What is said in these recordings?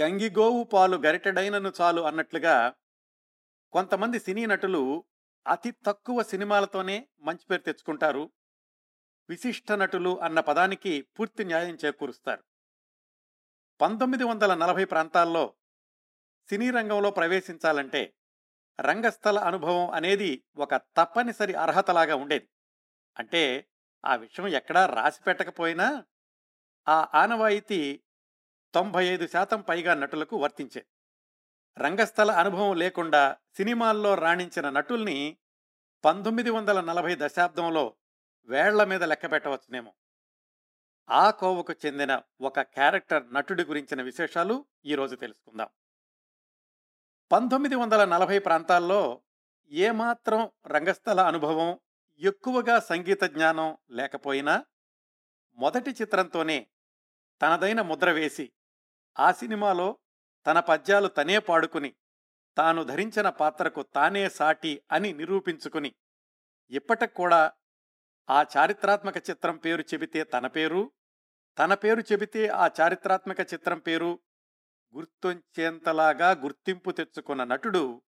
గంగిగోవు పాలు గరిటెడైనను చాలు అన్నట్లుగా కొంతమంది సినీ నటులు అతి తక్కువ సినిమాలతోనే మంచి పేరు తెచ్చుకుంటారు. విశిష్ట నటులు అన్న పదానికి పూర్తి న్యాయం చేకూరుస్తారు. పంతొమ్మిది వందల నలభై ప్రాంతాల్లో సినీ రంగంలో ప్రవేశించాలంటే రంగస్థల అనుభవం అనేది ఒక తప్పనిసరి అర్హతలాగా ఉండేది. అంటే ఆ విషయం ఎక్కడా రాసి పెట్టకపోయినా ఆ ఆనవాయితీ తొంభై ఐదు శాతం పైగా నటులకు వర్తించే. రంగస్థల అనుభవం లేకుండా సినిమాల్లో రాణించిన నటుల్ని పంతొమ్మిది వందల నలభై దశాబ్దంలో వేళ్ళ మీద లెక్క పెట్టవచ్చునేమో. ఆ కోవకు చెందిన ఒక క్యారెక్టర్ నటుడి గురించిన విశేషాలు ఈరోజు తెలుసుకుందాం. పంతొమ్మిది వందల నలభై ప్రాంతాల్లో ఏమాత్రం రంగస్థల అనుభవం ఎక్కువగా సంగీత జ్ఞానం లేకపోయినా మొదటి చిత్రంతోనే తనదైన ముద్ర వేసి ఆ సినిమాలో తన పద్యాలు తనే పాడుకుని తాను ధరించిన పాత్రకు తానే సాటి అని నిరూపించుకుని ఇప్పటికి కూడా ఆ చారిత్రాత్మక చిత్రం పేరు చెబితే తన పేరు తన పేరు చెబితే ఆ చారిత్రాత్మక చిత్రం పేరు గుర్తొంచేంతలాగా గుర్తింపు తెచ్చుకున్న నటుడు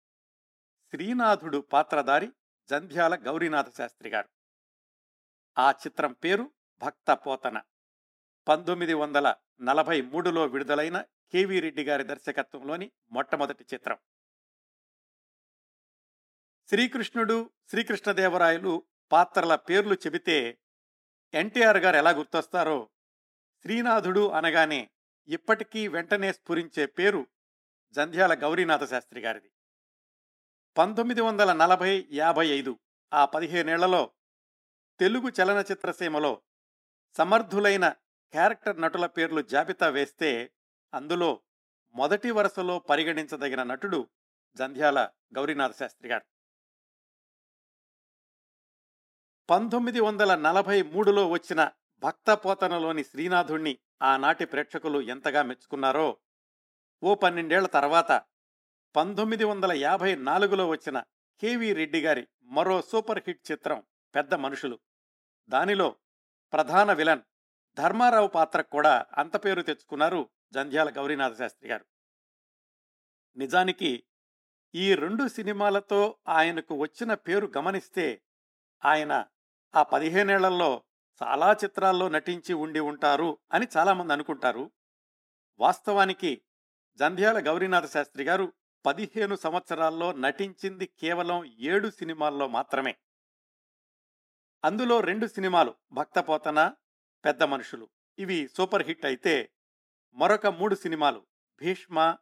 శ్రీనాథుడు పాత్రధారి జంధ్యాల గౌరీనాథ శాస్త్రి గారు. ఆ చిత్రం పేరు భక్త పోతన పంతొమ్మిది వందల నలభై మూడులో విడుదలైన కేవి రెడ్డి గారి దర్శకత్వంలోని మొట్టమొదటి చిత్రం. శ్రీకృష్ణుడు శ్రీకృష్ణదేవరాయలు పాత్రల పేర్లు చెబితే ఎన్టీఆర్ గారు ఎలా గుర్తొస్తారో శ్రీనాథుడు అనగానే ఇప్పటికీ వెంటనే స్ఫురించే పేరు జంధ్యాల గౌరీనాథ శాస్త్రి గారిది. పంతొమ్మిది వందల నలభై యాభై ఐదు ఆ పదిహేనేళ్ళలో తెలుగు చలనచిత్ర సీమలో సమర్థులైన క్యారెక్టర్ నటుల పేర్లు జాబితా వేస్తే అందులో మొదటి వరుసలో పరిగణించదగిన నటుడు జంధ్యాల గౌరీనాథ శాస్త్రి గారు. పంతొమ్మిది వందల నలభై మూడులో వచ్చిన భక్తపోతనలోని శ్రీనాథుణ్ణి ఆనాటి ప్రేక్షకులు ఎంతగా మెచ్చుకున్నారో ఓ పన్నెండేళ్ళ తర్వాత పంతొమ్మిది వందల యాభై నాలుగులో వచ్చిన కేవి రెడ్డి గారి మరో సూపర్ హిట్ చిత్రం పెద్ద మనుషులు. దానిలో ప్రధాన విలన్ ధర్మారావు పాత్రకు కూడా అంత పేరు తెచ్చుకున్నారు జంధ్యాల గౌరీనాథ శాస్త్రి గారు. నిజానికి ఈ రెండు సినిమాలతో ఆయనకు వచ్చిన పేరు గమనిస్తే ఆయన ఆ పదిహేనేళ్ళలో చాలా చిత్రాల్లో నటించి ఉండి ఉంటారు అని చాలామంది అనుకుంటారు. వాస్తవానికి జంధ్యాల గౌరీనాథ శాస్త్రి గారు పదిహేను సంవత్సరాల్లో నటించింది కేవలం ఏడు సినిమాల్లో మాత్రమే. అందులో రెండు సినిమాలు భక్తపోతన పెద్ద మనుషులు. ఇవి సూపర్ హిట్ అయితే మరొక మూడు సినిమాలు భీష్మ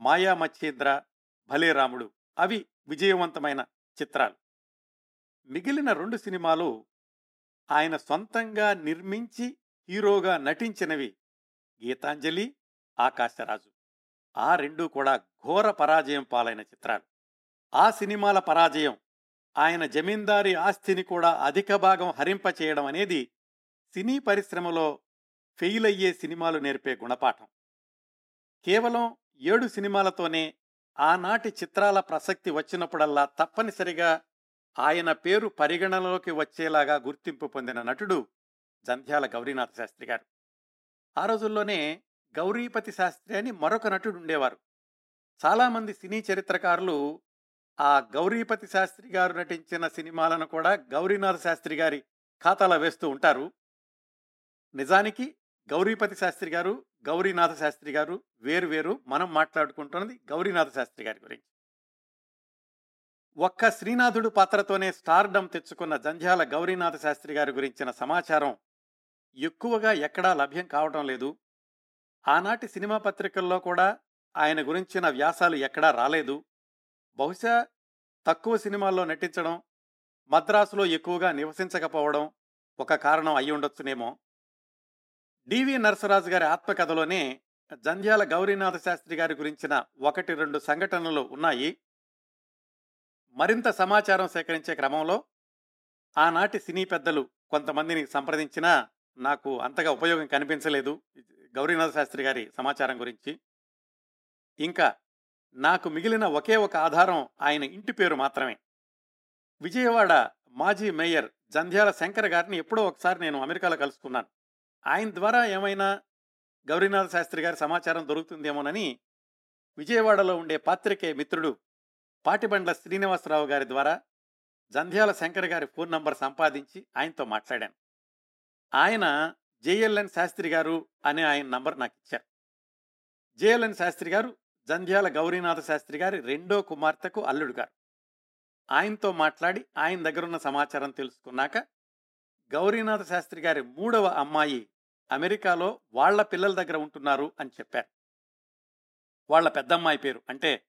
మాయా మచ్చేంద్ర భలే రాముడు. అవి విజయవంతమైన చిత్రాలు. మిగిలిన రెండు సినిమాలు ఆయన సొంతంగా నిర్మించి హీరోగా నటించినవి గీతాంజలి ఆకాశరాజు. ఆ రెండు కూడా ఘోర పరాజయం పాలైన చిత్రాలు. ఆ సినిమాల పరాజయం ఆయన జమీందారీ ఆస్తిని కూడా అధిక భాగం హరింపచేయడం అనేది సినీ పరిశ్రమలో ఫెయిల్ అయ్యే సినిమాలు నేర్పే గుణపాఠం. కేవలం ఏడు సినిమాలతోనే ఆనాటి చిత్రాల ప్రసక్తి వచ్చినప్పుడల్లా తప్పనిసరిగా ఆయన పేరు పరిగణనలోకి వచ్చేలాగా గుర్తింపు పొందిన నటుడు జంధ్యాల గౌరీనాథ శాస్త్రి గారు. ఆ రోజుల్లోనే గౌరీపతి శాస్త్రి అని మరొక నటుడు ఉండేవారు. చాలామంది సినీ చరిత్రకారులు ఆ గౌరీపతి శాస్త్రి గారు నటించిన సినిమాలను కూడా గౌరీనాథ శాస్త్రి గారి ఖాతాలో వేస్తూ ఉంటారు. నిజానికి గౌరీపతి శాస్త్రి గారు గౌరీనాథ శాస్త్రి గారు వేరు వేరు మనం మాట్లాడుకుంటున్నది గౌరీనాథ శాస్త్రి గారి గురించి. ఒక్క శ్రీనాథుడు పాత్రతోనే స్టార్డమ్ తెచ్చుకున్న జంధ్యాల గౌరీనాథ శాస్త్రి గారి గురించిన సమాచారం ఎక్కువగా ఎక్కడా లభ్యం కావటం లేదు. ఆనాటి సినిమా పత్రికల్లో కూడా ఆయన గురించిన వ్యాసాలు ఎక్కడా రాలేదు. బహుశా తక్కువ సినిమాల్లో నటించడం మద్రాసులో ఎక్కువగా నివసించకపోవడం ఒక కారణం అయి ఉండొచ్చునేమో డివి నరసరాజు గారి ఆత్మకథలోనే జంధ్యాల గౌరీనాథ శాస్త్రి గారి గురించిన ఒకటి రెండు సంఘటనలు ఉన్నాయి. మరింత సమాచారం సేకరించే క్రమంలో ఆనాటి సినీ పెద్దలు కొంతమందిని సంప్రదించినా నాకు అంతగా ఉపయోగం కనిపించలేదు గౌరీనాథ శాస్త్రి గారి సమాచారం గురించి. ఇంకా నాకు మిగిలిన ఒకే ఒక ఆధారం ఆయన ఇంటి పేరు మాత్రమే. విజయవాడ మాజీ మేయర్ జంధ్యాల శంకర్ గారిని ఎప్పుడో ఒకసారి నేను అమెరికాలో కలుసుకున్నాను. ఆయన ద్వారా ఏమైనా గౌరీనాథ శాస్త్రి గారి సమాచారం దొరుకుతుందేమోనని విజయవాడలో ఉండే పాత్రికేయ మిత్రుడు పాటిబండ్ల శ్రీనివాసరావు గారి ద్వారా జంధ్యాల శంకర్ గారి ఫోన్ నంబర్ సంపాదించి ఆయనతో మాట్లాడాను. ఆయన జేఎల్ఎన్ శాస్త్రి గారు అనే ఆయన నంబర్ నాకు ఇచ్చారు. జేఎల్ఎన్ శాస్త్రి గారు జంధ్యాల గౌరీనాథ శాస్త్రి గారి రెండో కుమార్తెకు అల్లుడు గారు ఆయనతో మాట్లాడి ఆయన దగ్గరున్న సమాచారం తెలుసుకున్నాక గౌరీనాథ శాస్త్రి గారి మూడవ అమ్మాయి అమెరికాలో వాళ్ళ పిల్లల దగ్గర ఉంటున్నారు అని చెప్పారు. వాళ్ళ పెద్దమ్మాయి పేరు అంటే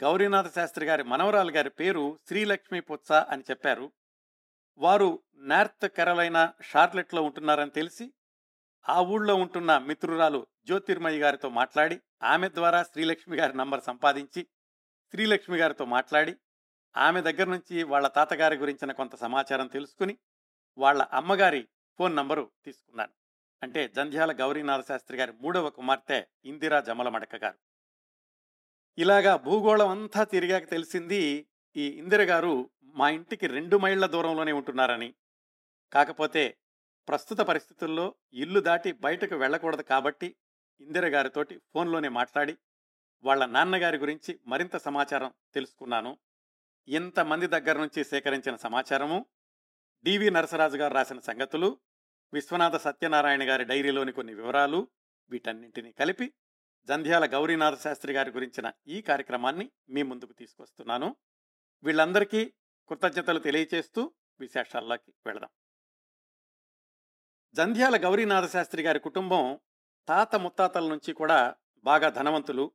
గౌరీనాథ శాస్త్రి గారి మనవరాలు గారి పేరు శ్రీలక్ష్మి పుత్స అని చెప్పారు. వారు నార్త్ కెరలైనా షార్లెట్లో ఉంటున్నారని తెలిసి ఆ ఊళ్ళో ఉంటున్న మిత్రురాలు జ్యోతిర్మయి గారితో మాట్లాడి ఆమె ద్వారా శ్రీలక్ష్మి గారి నంబర్ సంపాదించి శ్రీలక్ష్మి గారితో మాట్లాడి ఆమె దగ్గర నుంచి వాళ్ళ తాతగారి గురించిన కొంత సమాచారం తెలుసుకుని వాళ్ళ అమ్మగారి ఫోన్ నంబరు తీసుకున్నాను. అంటే జంధ్యాల గౌరీనాథ శాస్త్రి గారి మూడవ కుమార్తె ఇందిరా జమలమడక గారు. ఇలాగా భూగోళం అంతా తిరిగాక తెలిసింది ఈ ఇందిర గారు మా ఇంటికి రెండు మైళ్ళ దూరంలోనే ఉంటున్నారని. కాకపోతే ప్రస్తుత పరిస్థితుల్లో ఇల్లు దాటి బయటకు వెళ్ళకూడదు కాబట్టి ఇందిర గారితోటి ఫోన్లోనే మాట్లాడి వాళ్ళ నాన్నగారి గురించి మరింత సమాచారం తెలుసుకున్నాను. ఇంతమంది దగ్గర నుంచి సేకరించిన సమాచారము డివి నరసరాజు గారు రాసిన సంగతులు విశ్వనాథ సత్యనారాయణ గారి డైరీలోని కొన్ని వివరాలు వీటన్నింటినీ కలిపి జంధ్యాల గౌరీనాథ శాస్త్రి గారి గురించిన ఈ కార్యక్రమాన్ని మీ ముందుకు తీసుకొస్తున్నాను. వీళ్ళందరికీ కృతజ్ఞతలు తెలియచేస్తూ విశేషాల్లోకి వెళదాం. జంధ్యాల గౌరీనాథ శాస్త్రి గారి కుటుంబం తాత ముత్తాతల నుంచి కూడా బాగా ధనవంతులు.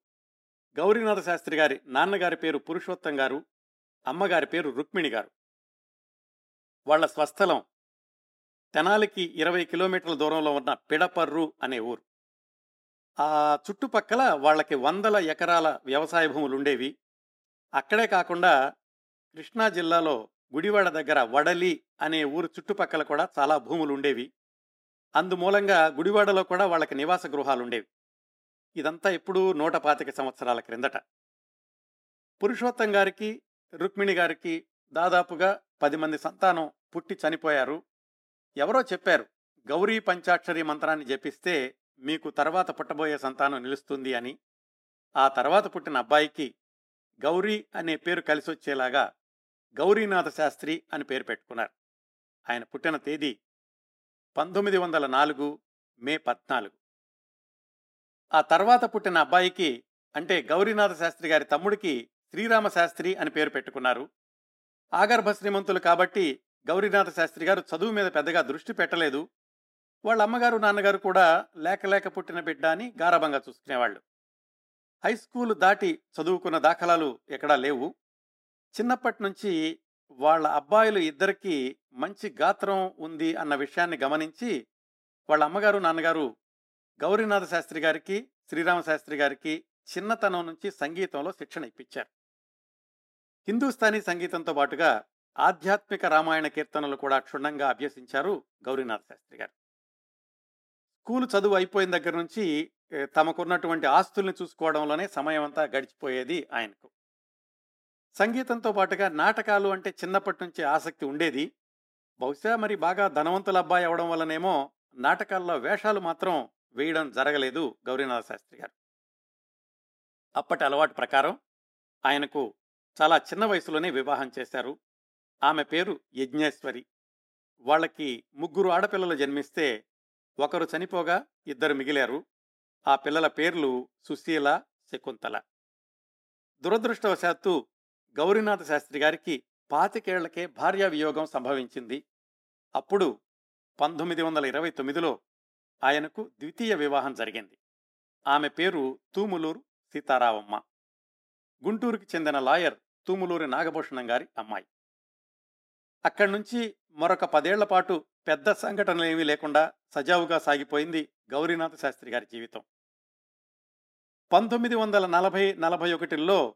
గౌరీనాథ శాస్త్రి గారి నాన్నగారి పేరు పురుషోత్తం గారు అమ్మగారి పేరు రుక్మిణి గారు. వాళ్ళ స్వస్థలం తెనాలికి ఇరవై కిలోమీటర్ల దూరంలో ఉన్న పిడపర్రు అనే ఊరు. ఆ చుట్టుపక్కల వాళ్ళకి వందల ఎకరాల వ్యవసాయ భూములు ఉండేవి. అక్కడే కాకుండా కృష్ణా జిల్లాలో గుడివాడ దగ్గర వడలి అనే ఊరు చుట్టుపక్కల కూడా చాలా భూములు ఉండేవి. అందుమూలంగా గుడివాడలో కూడా వాళ్ళకి నివాస గృహాలు ఉండేవి. ఇదంతా ఇప్పుడు నూట పాతిక సంవత్సరాల క్రిందట. పురుషోత్తం గారికి రుక్మిణి గారికి దాదాపుగా పది మంది సంతానం పుట్టి చనిపోయారు. ఎవరో చెప్పారు గౌరీ పంచాక్షరి మంత్రాన్ని జపిస్తే మీకు తర్వాత పుట్టబోయే సంతానం నిలుస్తుంది అని. ఆ తర్వాత పుట్టిన అబ్బాయికి గౌరీ అనే పేరు కలిసొచ్చేలాగా గౌరీనాథ శాస్త్రి అని పేరు పెట్టుకున్నారు. ఆయన పుట్టిన తేదీ పంతొమ్మిది వందల నాలుగు మే పద్నాలుగు. ఆ తర్వాత పుట్టిన అబ్బాయికి అంటే గౌరీనాథ శాస్త్రి గారి తమ్ముడికి శ్రీరామ శాస్త్రి అని పేరు పెట్టుకున్నారు. ఆగర్భ శ్రీమంతులు కాబట్టి గౌరీనాథ శాస్త్రి గారు చదువు మీద పెద్దగా దృష్టి పెట్టలేదు. వాళ్ళ అమ్మగారు నాన్నగారు కూడా లేక లేక పుట్టిన బిడ్డ అని గారభంగా చూసుకునేవాళ్ళు. హై స్కూల్ దాటి చదువుకున్న దాఖలాలు ఎక్కడా లేవు. చిన్నప్పటి నుంచి వాళ్ళ అబ్బాయిలు ఇద్దరికి మంచి గాత్రం ఉంది అన్న విషయాన్ని గమనించి వాళ్ళ అమ్మగారు నాన్నగారు గౌరీనాథ శాస్త్రి గారికి శ్రీరామ శాస్త్రి గారికి చిన్నతనం నుంచి సంగీతంలో శిక్షణ ఇప్పించారు. హిందూస్థానీ సంగీతంతో పాటుగా ఆధ్యాత్మిక రామాయణ కీర్తనలు కూడా క్షుణ్ణంగా అభ్యసించారు గౌరీనాథ శాస్త్రి గారు. స్కూల్ చదువు అయిపోయిన దగ్గర నుంచి తమకున్నటువంటి ఆస్తుల్ని చూసుకోవడంలోనే సమయం అంతా గడిచిపోయేది ఆయనకు. సంగీతంతో పాటుగా నాటకాలు అంటే చిన్నప్పటి నుంచి ఆసక్తి ఉండేది. బహుశా మరి బాగా ధనవంతుల అబ్బాయి అవడం వల్లనేమో నాటకాల్లో వేషాలు మాత్రం వేయడం జరగలేదు గౌరీనాథ శాస్త్రి గారు. అప్పటి అలవాటు ప్రకారం ఆయనకు చాలా చిన్న వయసులోనే వివాహం చేశారు. ఆమె పేరు యజ్ఞేశ్వరి. వాళ్ళకి ముగ్గురు ఆడపిల్లలు జన్మిస్తే ఒకరు చనిపోగా ఇద్దరు మిగిలారు. ఆ పిల్లల పేర్లు సుశీల శకుంతల. దురదృష్టవశాత్తు గౌరీనాథ శాస్త్రి గారికి పాతికేళ్ళకే భార్యా వియోగం సంభవించింది. అప్పుడు పంతొమ్మిది వందల ఇరవై తొమ్మిదిలో ఆయనకు ద్వితీయ వివాహం జరిగింది. ఆమె పేరు తూములూరు సీతారావమ్మ గుంటూరుకి చెందిన లాయర్ తూములూరి నాగభూషణం గారి అమ్మాయి. అక్కడి నుంచి మరొక పదేళ్ళ పాటు పెద్ద సంఘటనలు ఏమీ లేకుండా సజావుగా సాగిపోయింది గౌరీనాథ శాస్త్రి గారి జీవితం. పంతొమ్మిది వందల నలభై నలభై ఒకటిలో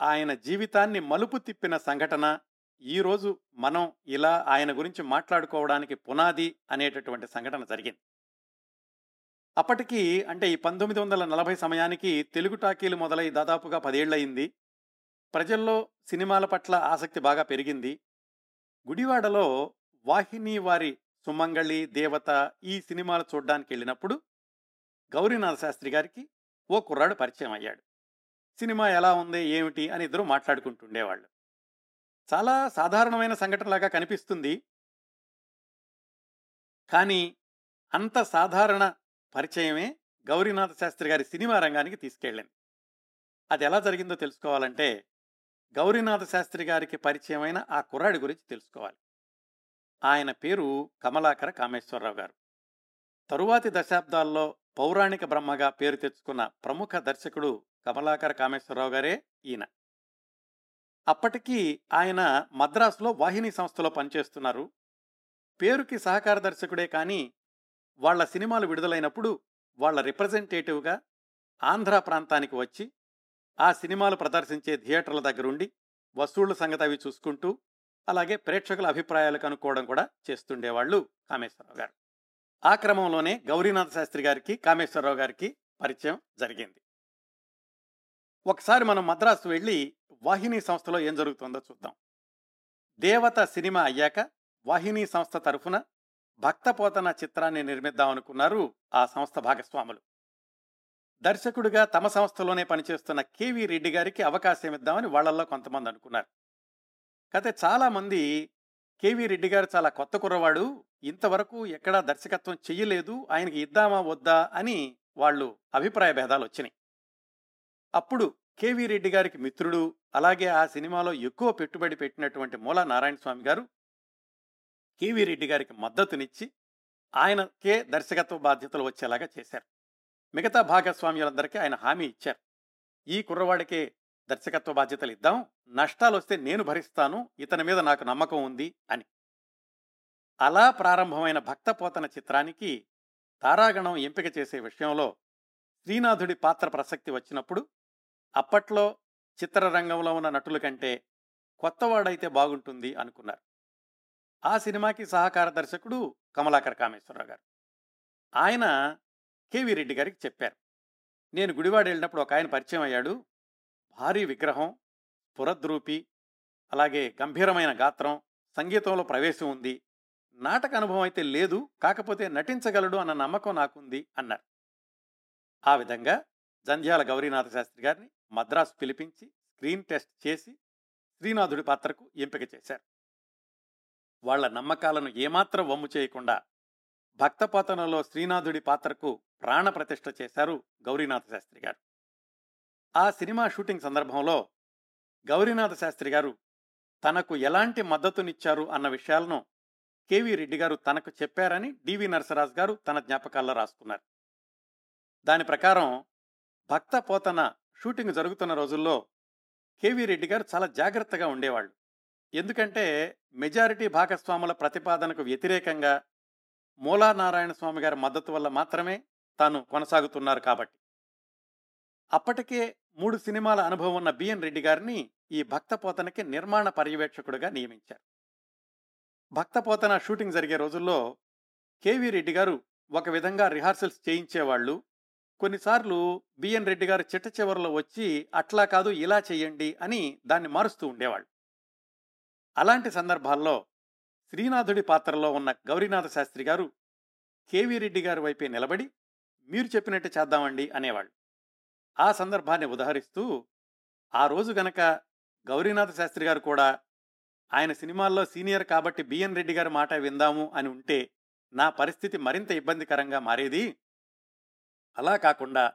ఆయన జీవితాన్ని మలుపు తిప్పిన సంఘటన ఈరోజు మనం ఇలా ఆయన గురించి మాట్లాడుకోవడానికి పునాది అనేటటువంటి సంఘటన జరిగింది. అప్పటికి అంటే ఈ పంతొమ్మిది వందల నలభై సమయానికి తెలుగు టాకీలు మొదలై దాదాపుగా పదేళ్ళయింది ప్రజల్లో సినిమాల పట్ల ఆసక్తి బాగా పెరిగింది. గుడివాడలో వాహిని వారి సుమంగళి దేవత ఈ సినిమాలు చూడ్డానికి వెళ్ళినప్పుడు గౌరీనాథ శాస్త్రి గారికి ఓ కుర్రాడు పరిచయం అయ్యాడు. సినిమా ఎలా ఉంది? ఏమిటి? అని ఇద్దరు మాట్లాడుకుంటుండేవాళ్ళు చాలా సాధారణమైన సంఘటనలాగా కనిపిస్తుంది. కానీ అంత సాధారణ పరిచయమే గౌరీనాథ శాస్త్రి గారి సినిమా రంగానికి తీసుకెళ్ళింది. అది ఎలా జరిగిందో తెలుసుకోవాలంటే గౌరీనాథ శాస్త్రి గారికి పరిచయమైన ఆ కుర్రాడి గురించి తెలుసుకోవాలి. ఆయన పేరు కమలాకర కామేశ్వరరావు గారు. తరువాతి దశాబ్దాల్లో పౌరాణిక బ్రహ్మగా పేరు తెచ్చుకున్న ప్రముఖ దర్శకుడు కమలాకర కామేశ్వరరావు గారే ఈయన. అప్పటికీ ఆయన మద్రాసులో వాహిని సంస్థలో పనిచేస్తున్నారు. పేరుకి సహకార దర్శకుడే కానీ వాళ్ళ సినిమాలు విడుదలైనప్పుడు వాళ్ళ రిప్రజెంటేటివ్గా ఆంధ్ర ప్రాంతానికి వచ్చి ఆ సినిమాలు ప్రదర్శించే థియేటర్ల దగ్గరుండి వసూళ్ళ సంగతి అవి చూసుకుంటూ అలాగే ప్రేక్షకుల అభిప్రాయాలు కనుక్కోవడం కూడా చేస్తుండేవాళ్ళు కామేశ్వరరావు గారు. ఆ క్రమంలోనే గౌరీనాథ శాస్త్రి గారికి కామేశ్వరరావు గారికి పరిచయం జరిగింది. ఒకసారి మనం మద్రాసు వెళ్ళి వాహిని సంస్థలో ఏం జరుగుతుందో చూద్దాం. దేవత సినిమా అయ్యాక వాహిని సంస్థ తరఫున భక్తపోతన చిత్రాన్ని నిర్మిద్దామనుకున్నారు ఆ సంస్థ భాగస్వాములు. దర్శకుడిగా తమ సంస్థలోనే పనిచేస్తున్న కేవీ రెడ్డి గారికి అవకాశం ఇద్దామని వాళ్ళల్లో కొంతమంది అనుకున్నారు. కాకపోతే చాలామంది కేవీ రెడ్డి గారు చాలా కొత్త కుర్రవాడు ఇంతవరకు ఎక్కడా దర్శకత్వం చెయ్యలేదు ఆయనకి ఇద్దామా వద్దా అని వాళ్ళు అభిప్రాయ భేదాలు వచ్చినాయి. అప్పుడు కేవీ రెడ్డి గారికి మిత్రుడు అలాగే ఆ సినిమాలో ఎక్కువ పెట్టుబడి పెట్టినటువంటి మూలా నారాయణ స్వామి గారు కేవీ రెడ్డి గారికి మద్దతునిచ్చి ఆయనకే దర్శకత్వ బాధ్యతలు వచ్చేలాగా చేశారు. మిగతా భాగస్వామ్యులందరికీ ఆయన హామీ ఇచ్చారు. ఈ కుర్రవాడికే దర్శకత్వ బాధ్యతలు ఇద్దాం. నష్టాలు వస్తే నేను భరిస్తాను. ఇతని మీద నాకు నమ్మకం ఉంది అని. అలా ప్రారంభమైన భక్తపోతన చిత్రానికి తారాగణం ఎంపిక చేసే విషయంలో శ్రీనాథుడి పాత్ర ప్రసక్తి వచ్చినప్పుడు అప్పట్లో చిత్రరంగంలో ఉన్న నటుల కంటే కొత్తవాడైతే బాగుంటుంది అనుకున్నారు. ఆ సినిమాకి సహకార దర్శకుడు కమలాకర్ కామేశ్వరరావు గారు. ఆయన కేవీ రెడ్డి గారికి చెప్పారు. నేను గుడివాడ వెళ్ళినప్పుడు ఒక ఆయన పరిచయం అయ్యాడు. భారీ విగ్రహం పురద్రూపి అలాగే గంభీరమైన గాత్రం సంగీతంలో ప్రవేశం ఉంది. నాటక అనుభవం అయితే లేదు కాకపోతే నటించగలడు అన్న నమ్మకం నాకుంది అన్నారు. ఆ విధంగా జంధ్యాల గౌరీనాథ శాస్త్రి గారిని మద్రాసు పిలిపించి స్క్రీన్ టెస్ట్ చేసి శ్రీనాథుడి పాత్రకు ఎంపిక చేశారు. వాళ్ళ నమ్మకాలను ఏమాత్రం వమ్ము చేయకుండా భక్తపోతనలో శ్రీనాథుడి పాత్రకు ప్రాణప్రతిష్ఠ చేశారు గౌరీనాథ శాస్త్రి గారు. ఆ సినిమా షూటింగ్ సందర్భంలో గౌరీనాథ శాస్త్రి గారు తనకు ఎలాంటి మద్దతునిచ్చారు అన్న విషయాలను కేవీ రెడ్డి గారు తనకు చెప్పారని డివి నరసరాజు గారు తన జ్ఞాపకాల్లో రాసుకున్నారు. దాని ప్రకారం భక్త పోతన షూటింగ్ జరుగుతున్న రోజుల్లో కేవీ రెడ్డి గారు చాలా జాగ్రత్తగా ఉండేవాళ్ళు. ఎందుకంటే మెజారిటీ భాగస్వాముల ప్రతిపాదనకు వ్యతిరేకంగా మూలానారాయణ స్వామి గారి మద్దతు వల్ల మాత్రమే తాను కొనసాగుతున్నారు కాబట్టి. అప్పటికే మూడు సినిమాల అనుభవం ఉన్న బిఎన్ రెడ్డి గారిని ఈ భక్తపోతనకి నిర్మాణ పర్యవేక్షకుడిగా నియమించారు. భక్తపోతన షూటింగ్ జరిగే రోజుల్లో కేవీ రెడ్డి గారు ఒక విధంగా రిహార్సల్స్ చేయించేవాళ్ళు. కొన్నిసార్లు బిఎన్ రెడ్డి గారు చిట్ట చివరిలో వచ్చి అట్లా కాదు ఇలా చెయ్యండి అని దాన్ని మారుస్తూ ఉండేవాళ్ళు. అలాంటి సందర్భాల్లో శ్రీనాథుడి పాత్రలో ఉన్న గౌరీనాథ శాస్త్రి గారు కేవీ రెడ్డి గారి వైపే నిలబడి మీరు చెప్పినట్టు చేద్దామండి అనేవాళ్ళు. ఆ సందర్భాన్ని ఉదహరిస్తూ ఆ రోజు గనక గౌరీనాథ శాస్త్రి గారు కూడా ఆయన సినిమాల్లో సీనియర్ కాబట్టి బిఎన్ రెడ్డి గారి మాట విందాము అని ఉంటే నా పరిస్థితి మరింత ఇబ్బందికరంగా మారేది? అలా కాకుండా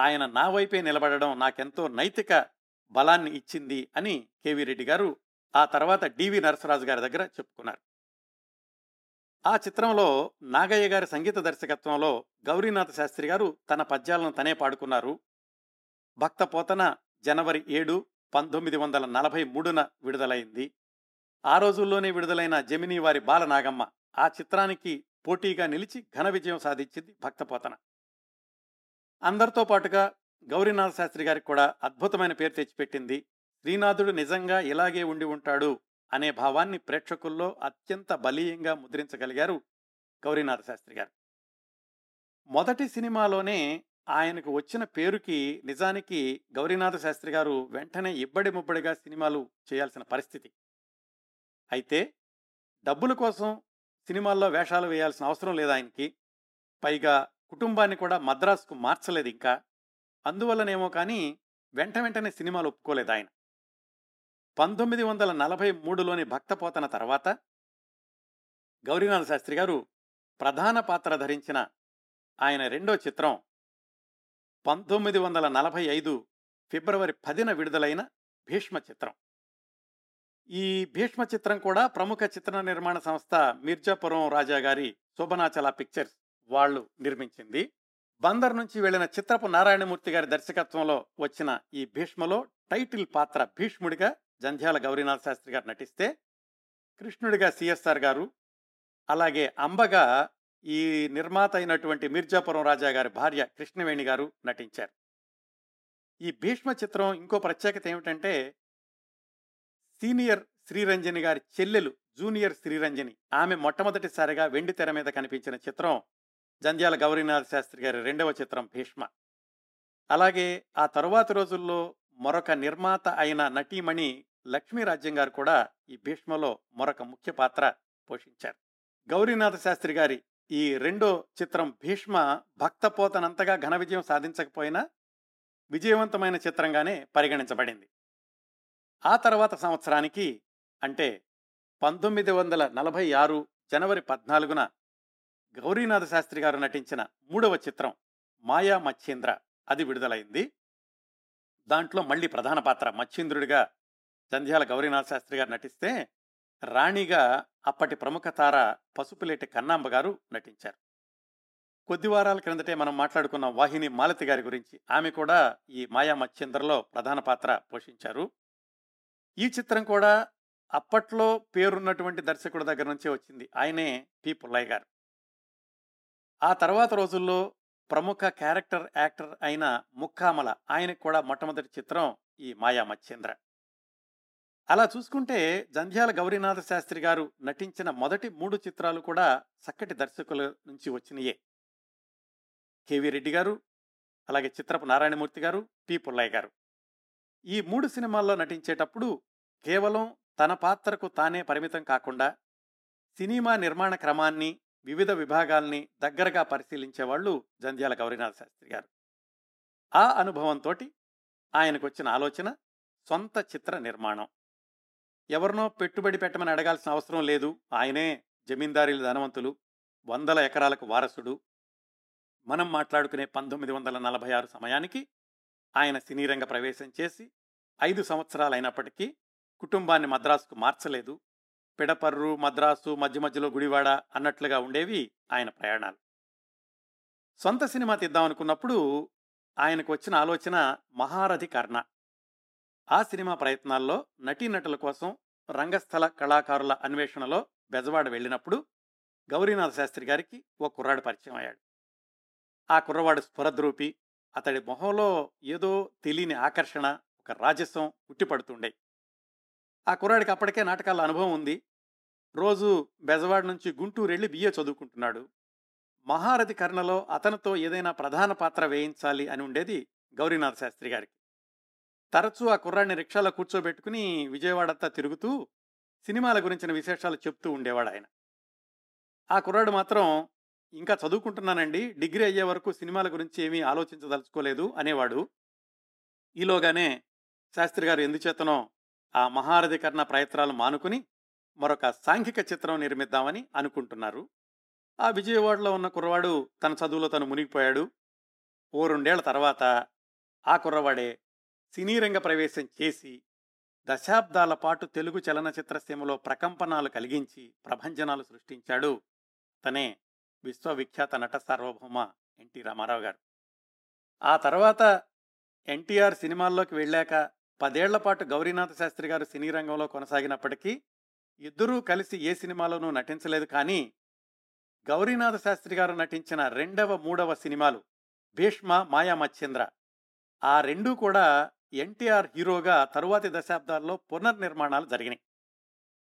ఆయన నా వైపే నిలబడడం నాకెంతో నైతిక బలాన్ని ఇచ్చింది అని కేవీ రెడ్డి గారు ఆ తర్వాత డివి నరసరాజు గారి దగ్గర చెప్పుకున్నారు. ఆ చిత్రంలో నాగయ్య గారి సంగీత దర్శకత్వంలో గౌరీనాథ శాస్త్రి గారు తన పద్యాలను తనే పాడుకున్నారు. భక్త పోతన జనవరి ఏడు పంతొమ్మిది వందల నలభై మూడున విడుదలైంది. ఆ రోజుల్లోనే విడుదలైన జమినీ వారి బాలనాగమ్మ ఆ చిత్రానికి పోటీగా నిలిచి ఘన విజయం సాధించింది భక్తపోతన అందరితో పాటుగా గౌరీనాథ శాస్త్రి గారికి కూడా అద్భుతమైన పేరు తెచ్చిపెట్టింది. శ్రీనాథుడు నిజంగా ఇలాగే ఉండి ఉంటాడు అనే భావాన్ని ప్రేక్షకుల్లో అత్యంత బలీయంగా ముద్రించగలిగారు గౌరీనాథ శాస్త్రి గారు. మొదటి సినిమాలోనే ఆయనకు వచ్చిన పేరుకి నిజానికి గౌరీనాథ శాస్త్రి గారు వెంటనే ఇబ్బడి ముబ్బడిగా సినిమాలు చేయాల్సిన పరిస్థితి. అయితే డబ్బుల కోసం సినిమాల్లో వేషాలు వేయాల్సిన అవసరం లేదు ఆయనకి. పైగా కుటుంబాన్ని కూడా మద్రాసుకు మార్చలేదు ఇంకా. అందువల్లనేమో కానీ వెంట వెంటనే సినిమాలు ఒప్పుకోలేదు ఆయన. పంతొమ్మిది వందల నలభై మూడులోని భక్తపోతన తర్వాత గౌరీనాథ శాస్త్రి గారు ప్రధాన పాత్ర ధరించిన ఆయన రెండో చిత్రం పంతొమ్మిది వందల నలభై ఐదు ఫిబ్రవరి పదిన విడుదలైన భీష్మ చిత్రం. ఈ భీష్మ చిత్రం కూడా ప్రముఖ చిత్ర నిర్మాణ సంస్థ మిర్జాపురం రాజా గారి శోభనాచల పిక్చర్స్ వాళ్ళు నిర్మించింది. బందర్ నుంచి వెళ్ళిన చిత్రపు నారాయణమూర్తి గారి దర్శకత్వంలో వచ్చిన ఈ భీష్మలో టైటిల్ పాత్ర భీష్ముడిగా జంధ్యాల గౌరీనాథ్ శాస్త్రి గారు నటిస్తే కృష్ణుడిగా సిఎస్ఆర్ గారు అలాగే అంబగా ఈ నిర్మాత అయినటువంటి మిర్జాపురం రాజా గారి భార్య కృష్ణవేణి గారు నటించారు. ఈ భీష్మ చిత్రం ఇంకో ప్రత్యేకత ఏమిటంటే సీనియర్ శ్రీరంజని గారి చెల్లెలు జూనియర్ శ్రీరంజని ఆమె మొట్టమొదటిసారిగా వెండి తెర మీద కనిపించిన చిత్రం జంధ్యాల గౌరీనాథ్ శాస్త్రి గారి రెండవ చిత్రం భీష్మ. అలాగే ఆ తరువాతి రోజుల్లో మరొక నిర్మాత అయిన నటీమణి లక్ష్మీరాజ్యం గారు కూడా ఈ భీష్మలో మరొక ముఖ్య పాత్ర పోషించారు. గౌరీనాథ శాస్త్రి గారి ఈ రెండో చిత్రం భీష్మ భక్తపోతనంతగా ఘన విజయం సాధించకపోయినా విజయవంతమైన చిత్రంగానే పరిగణించబడింది. ఆ తర్వాత సంవత్సరానికి అంటే పంతొమ్మిది వందల నలభై ఆరు జనవరి పద్నాలుగున గౌరీనాథ శాస్త్రి గారు నటించిన మూడవ చిత్రం మాయా మచ్చేంద్ర అది విడుదలైంది. దాంట్లో మళ్ళీ ప్రధాన పాత్ర మచ్చేంద్రుడిగా జంధ్యాల గౌరీనాథ శాస్త్రి గారు నటిస్తే రాణిగా అప్పటి ప్రముఖ తార పసుపులేటి కన్నాంబ గారు నటించారు. కొద్ది వారాల క్రిందటే మనం మాట్లాడుకున్న వాహిని మాలతి గారి గురించి ఆమె కూడా ఈ మాయా మచ్చేంద్రలో ప్రధాన పాత్ర పోషించారు. ఈ చిత్రం కూడా అప్పట్లో పేరున్నటువంటి దర్శకుడి దగ్గర నుంచే వచ్చింది. ఆయనే పి. పుల్లయ్య గారు. ఆ తర్వాత రోజుల్లో ప్రముఖ క్యారెక్టర్ యాక్టర్ అయిన ముక్కామల ఆయనకు కూడా మొట్టమొదటి చిత్రం ఈ మాయా మచ్చేంద్ర. అలా చూసుకుంటే జంధ్యాల గౌరీనాథ శాస్త్రి గారు నటించిన మొదటి మూడు చిత్రాలు కూడా చక్కటి దర్శకుల నుంచి వచ్చినయే. కేవి రెడ్డి గారు అలాగే చిత్రపు నారాయణమూర్తి గారు పి పుల్లయ్య గారు. ఈ మూడు సినిమాల్లో నటించేటప్పుడు కేవలం తన పాత్రకు తానే పరిమితం కాకుండా సినిమా నిర్మాణ క్రమాన్ని వివిధ విభాగాల్ని దగ్గరగా పరిశీలించేవాళ్ళు జంధ్యాల గౌరీనాథ శాస్త్రి గారు. ఆ అనుభవంతో ఆయనకు వచ్చిన ఆలోచన సొంత చిత్ర నిర్మాణం. ఎవరినో పెట్టుబడి పెట్టమని అడగాల్సిన అవసరం లేదు. ఆయనే జమీందారీలు ధనవంతులు వందల ఎకరాలకు వారసుడు. మనం మాట్లాడుకునే పంతొమ్మిది వందల నలభై ఆరు సమయానికి ఆయన సినీ రంగ ప్రవేశం చేసి ఐదు సంవత్సరాలైనప్పటికీ కుటుంబాన్ని మద్రాసుకు మార్చలేదు. పిడపర్రు మద్రాసు మధ్య మధ్యలో గుడివాడ అన్నట్లుగా ఉండేవి ఆయన ప్రయాణాలు. సొంత సినిమా తీద్దామనుకున్నప్పుడు ఆయనకు వచ్చిన ఆలోచన మహారథి కర్ణ. ఆ సినిమా ప్రయత్నాల్లో నటీనటుల కోసం రంగస్థల కళాకారుల అన్వేషణలో బెజవాడ వెళ్ళినప్పుడు గౌరీనాథ శాస్త్రి గారికి ఓ కుర్రాడు పరిచయం అయ్యాడు. ఆ కుర్రవాడు స్ఫురద్రూపి అతడి మొహంలో ఏదో తెలియని ఆకర్షణ ఒక రాజస్వం ఉట్టిపడుతుండే. ఆ కుర్రాడికి అప్పటికే నాటకాల అనుభవం ఉంది. రోజు బెజవాడ నుంచి గుంటూరు వెళ్ళి బియ్య చదువుకుంటున్నాడు. మహారథి కర్ణలో అతనితో ఏదైనా ప్రధాన పాత్ర వేయించాలి అని ఉండేది గౌరీనాథ శాస్త్రి గారికి. తరచూ ఆ కుర్రాడిని రిక్షాలో కూర్చోబెట్టుకుని విజయవాడంతా తిరుగుతూ సినిమాల గురించిన విశేషాలు చెప్తూ ఉండేవాడు ఆయన ఆ కుర్రాడు మాత్రం ఇంకా చదువుకుంటున్నానండి డిగ్రీ అయ్యే వరకు సినిమాల గురించి ఏమీ ఆలోచించదలుచుకోలేదు అనేవాడు. ఈలోగానే శాస్త్రి గారు ఎందుచేతనో ఆ మహారధికరణ ప్రయత్నాలు మానుకుని మరొక సాంఘిక చిత్రం నిర్మిద్దామని అనుకుంటున్నారు. ఆ విజయవాడలో ఉన్న కుర్రవాడు తన చదువులో తను మునిగిపోయాడు. ఓ రెండేళ్ళ తర్వాత ఆ కుర్రవాడే సినీ రంగ ప్రవేశం చేసి దశాబ్దాల పాటు తెలుగు చలనచిత్రసీమలో ప్రకంపనాలు కలిగించి ప్రభంజనాలు సృష్టించాడు తనే విశ్వవిఖ్యాత నట సార్వభౌమ ఎన్టీ రామారావు గారు. ఆ తర్వాత ఎన్టీఆర్ సినిమాల్లోకి వెళ్ళాక పదేళ్ళ పాటు గౌరీనాథ శాస్త్రి గారు సినీ రంగంలో కొనసాగినప్పటికీ ఇద్దరూ కలిసి ఏ సినిమాలోనూ నటించలేదు కానీ గౌరీనాథ శాస్త్రి గారు నటించిన రెండవ మూడవ సినిమాలు భీష్మ మాయా మచ్చేంద్ర ఆ రెండూ కూడా ఎన్టీఆర్ హీరోగా తరువాతి దశాబ్దాల్లో పునర్నిర్మాణాలు జరిగినాయి.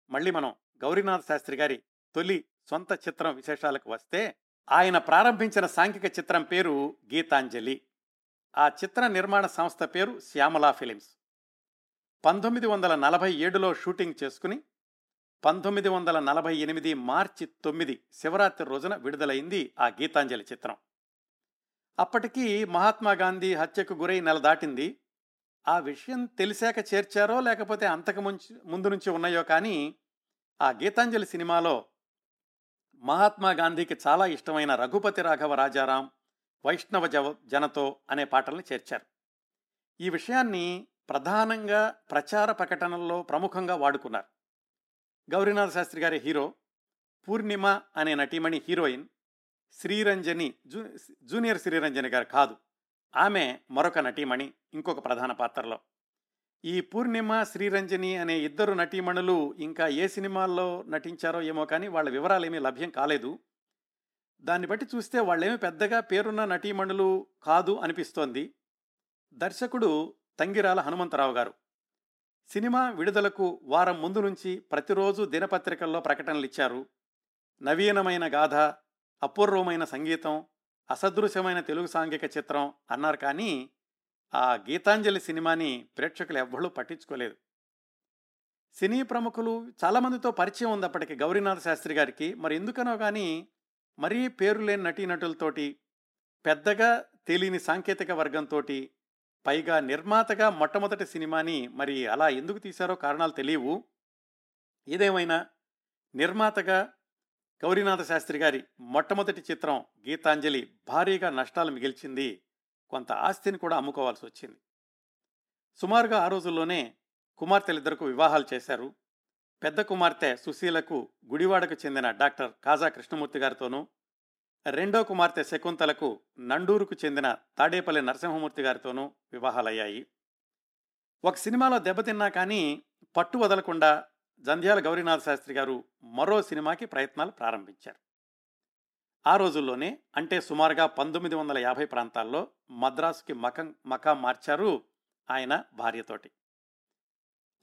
మళ్ళీ మనం గౌరీనాథ్ శాస్త్రి గారి తొలి సొంత చిత్రం విశేషాలకు వస్తే ఆయన ప్రారంభించిన సాంఘిక చిత్రం పేరు గీతాంజలి. ఆ చిత్ర నిర్మాణ సంస్థ పేరు శ్యామలా ఫిలిమ్స్. పంతొమ్మిది వందల నలభై ఏడులో షూటింగ్ చేసుకుని పంతొమ్మిది వందల నలభై ఎనిమిది మార్చి తొమ్మిది శివరాత్రి రోజున విడుదలైంది ఆ గీతాంజలి చిత్రం. అప్పటికి మహాత్మా గాంధీ హత్యకు గురై నెల దాటింది. ఆ విషయం తెలిసాక చేర్చారో లేకపోతే అంతకు ముంచి ముందు నుంచి ఉన్నాయో కానీ ఆ గీతాంజలి సినిమాలో మహాత్మా గాంధీకి చాలా ఇష్టమైన రఘుపతి రాఘవ రాజారాం వైష్ణవ జవ జనతో అనే పాటల్ని చేర్చారు. ఈ విషయాన్ని ప్రధానంగా ప్రచార ప్రకటనల్లో ప్రముఖంగా వాడుకున్నారు. గౌరీనాథ శాస్త్రి గారి హీరో పూర్ణిమ అనే నటీమణి హీరోయిన్ శ్రీరంజని జూ జూనియర్ శ్రీరంజని గారు కాదు. ఆమె మరొక నటీమణి ఇంకొక ప్రధాన పాత్రలో. ఈ పూర్ణిమ శ్రీరంజని అనే ఇద్దరు నటీమణులు ఇంకా ఏ సినిమాల్లో నటించారో ఏమో కానీ వాళ్ళ వివరాలు ఏమీ లభ్యం కాలేదు. దాన్ని బట్టి చూస్తే వాళ్ళేమి పెద్దగా పేరున్న నటీమణులు కాదు అనిపిస్తోంది. దర్శకుడు తంగిరాల హనుమంతరావు గారు. సినిమా విడుదలకు వారం ముందు నుంచి ప్రతిరోజు దినపత్రికల్లో ప్రకటనలు ఇచ్చారు నవీనమైన గాథ అపూర్వమైన సంగీతం అసదృశ్యమైన తెలుగు సాంఘిక చిత్రం అన్నారు కానీ ఆ గీతాంజలి సినిమాని ప్రేక్షకులు ఎవ్వరూ పట్టించుకోలేదు. సినీ ప్రముఖులు చాలామందితో పరిచయం ఉంది అప్పటికి గౌరీనాథ శాస్త్రి గారికి. మరి ఎందుకనో కానీ మరీ పేరు లేని నటీనటులతోటి పెద్దగా తెలియని సాంకేతిక వర్గంతో పైగా నిర్మాతగా మొట్టమొదటి సినిమాని మరి అలా ఎందుకు తీశారో కారణాలు తెలియవు. ఏదేమైనా నిర్మాతగా గౌరీనాథ శాస్త్రి గారి మొట్టమొదటి చిత్రం గీతాంజలి భారీగా నష్టాలు మిగిల్చింది కొంత ఆస్తిని కూడా అమ్ముకోవాల్సి వచ్చింది. సుమారుగా ఆ రోజుల్లోనే కుమార్తెలిద్దరకు వివాహాలు చేశారు. పెద్ద కుమార్తె సుశీలకు గుడివాడకు చెందిన డాక్టర్ కాజా కృష్ణమూర్తి గారితోనూ రెండో కుమార్తె శకుంతలకు నండూరుకు చెందిన తాడేపల్లి నరసింహమూర్తి గారితోనూ వివాహాలయ్యాయి. ఒక సినిమాలో దెబ్బతిన్నా కానీ పట్టు వదలకుండా జంధ్యాల గౌరీనాథ శాస్త్రి గారు మరో సినిమాకి ప్రయత్నాలు ప్రారంభించారు. ఆ రోజుల్లోనే అంటే సుమారుగా పంతొమ్మిది వందల యాభై ప్రాంతాల్లో మద్రాసుకి మకం మకా మార్చారు ఆయన భార్యతోటి.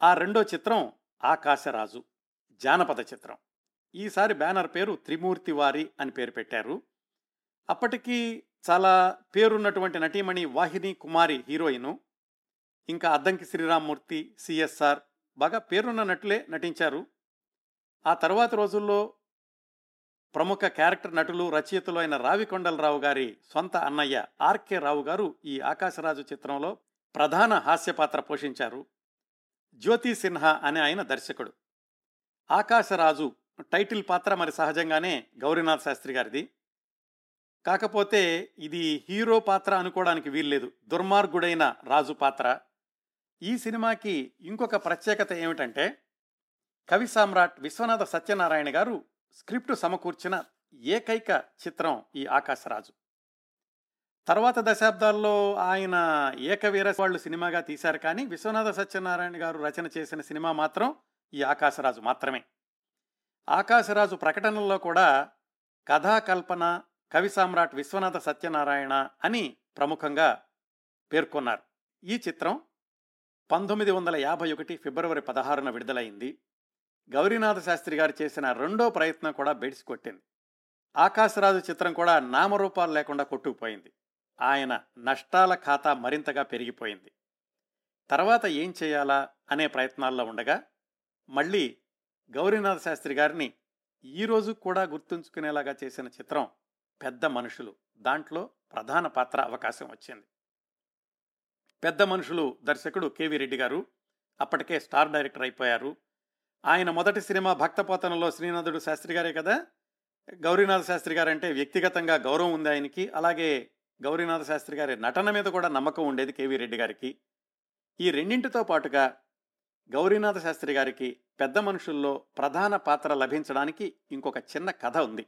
ఆ రెండో చిత్రం ఆకాశరాజు జానపద చిత్రం. ఈసారి బ్యానర్ పేరు త్రిమూర్తి వారి అని పేరు పెట్టారు. అప్పటికి చాలా పేరున్నటువంటి నటీమణి వాహిని కుమారి హీరోయిను ఇంకా అద్దంకి శ్రీరామ్మూర్తి సిఎస్ఆర్ బాగా పేరున్న నటులే నటించారు. ఆ తర్వాత రోజుల్లో ప్రముఖ క్యారెక్టర్ నటులు రచయితలు అయిన రావికొండలరావు గారి సొంత అన్నయ్య ఆర్కే రావు గారు ఈ ఆకాశరాజు చిత్రంలో ప్రధాన హాస్య పాత్ర పోషించారు. జ్యోతి సిన్హా అనే ఆయన దర్శకుడు. ఆకాశరాజు టైటిల్ పాత్ర మరి సహజంగానే గౌరీనాథ్ శాస్త్రి గారిది. కాకపోతే ఇది హీరో పాత్ర అనుకోవడానికి వీల్లేదు. దుర్మార్గుడైన రాజు పాత్ర. ఈ సినిమాకి ఇంకొక ప్రత్యేకత ఏమిటంటే కవి సామ్రాట్ విశ్వనాథ సత్యనారాయణ గారు స్క్రిప్ట్ సమకూర్చిన ఏకైక చిత్రం ఈ ఆకాశరాజు. తర్వాత దశాబ్దాల్లో ఆయన ఏకవీర వాళ్ళు సినిమాగా తీశారు కానీ విశ్వనాథ సత్యనారాయణ గారు రచన చేసిన సినిమా మాత్రం ఈ ఆకాశరాజు మాత్రమే. ఆకాశరాజు ప్రకటనల్లో కూడా కథాకల్పన కవి సామ్రాట్ విశ్వనాథ సత్యనారాయణ అని ప్రముఖంగా పేర్కొన్నారు. ఈ చిత్రం పంతొమ్మిది వందల యాభై ఒకటి ఫిబ్రవరి పదహారున విడుదలైంది. గౌరీనాథ శాస్త్రి గారు చేసిన రెండో ప్రయత్నం కూడా బెడిసి కొట్టింది. ఆకాశరాజు చిత్రం కూడా నామరూపాలు లేకుండా కొట్టుకుపోయింది. ఆయన నష్టాల ఖాతా మరింతగా పెరిగిపోయింది. తర్వాత ఏం చేయాలా అనే ప్రయత్నాల్లో ఉండగా మళ్ళీ గౌరీనాథ శాస్త్రి గారిని ఈరోజు కూడా గుర్తుంచుకునేలాగా చేసిన చిత్రం పెద్ద మనుషులు దాంట్లో ప్రధాన పాత్ర అవకాశం వచ్చింది. పెద్ద మనుషులు దర్శకుడు కేవీ రెడ్డి గారు అప్పటికే స్టార్ డైరెక్టర్ అయిపోయారు. ఆయన మొదటి సినిమా భక్తపోతనలో శ్రీనాథుడు శాస్త్రి గారే కదా? గౌరీనాథ శాస్త్రి గారు అంటే వ్యక్తిగతంగా గౌరవం ఉంది ఆయనకి. అలాగే గౌరీనాథ శాస్త్రి గారి నటన మీద కూడా నమ్మకం ఉండేది కేవీ రెడ్డి గారికి. ఈ రెండింటితో పాటుగా గౌరీనాథ శాస్త్రి గారికి పెద్ద మనుషుల్లో ప్రధాన పాత్ర లభించడానికి ఇంకొక చిన్న కథ ఉంది.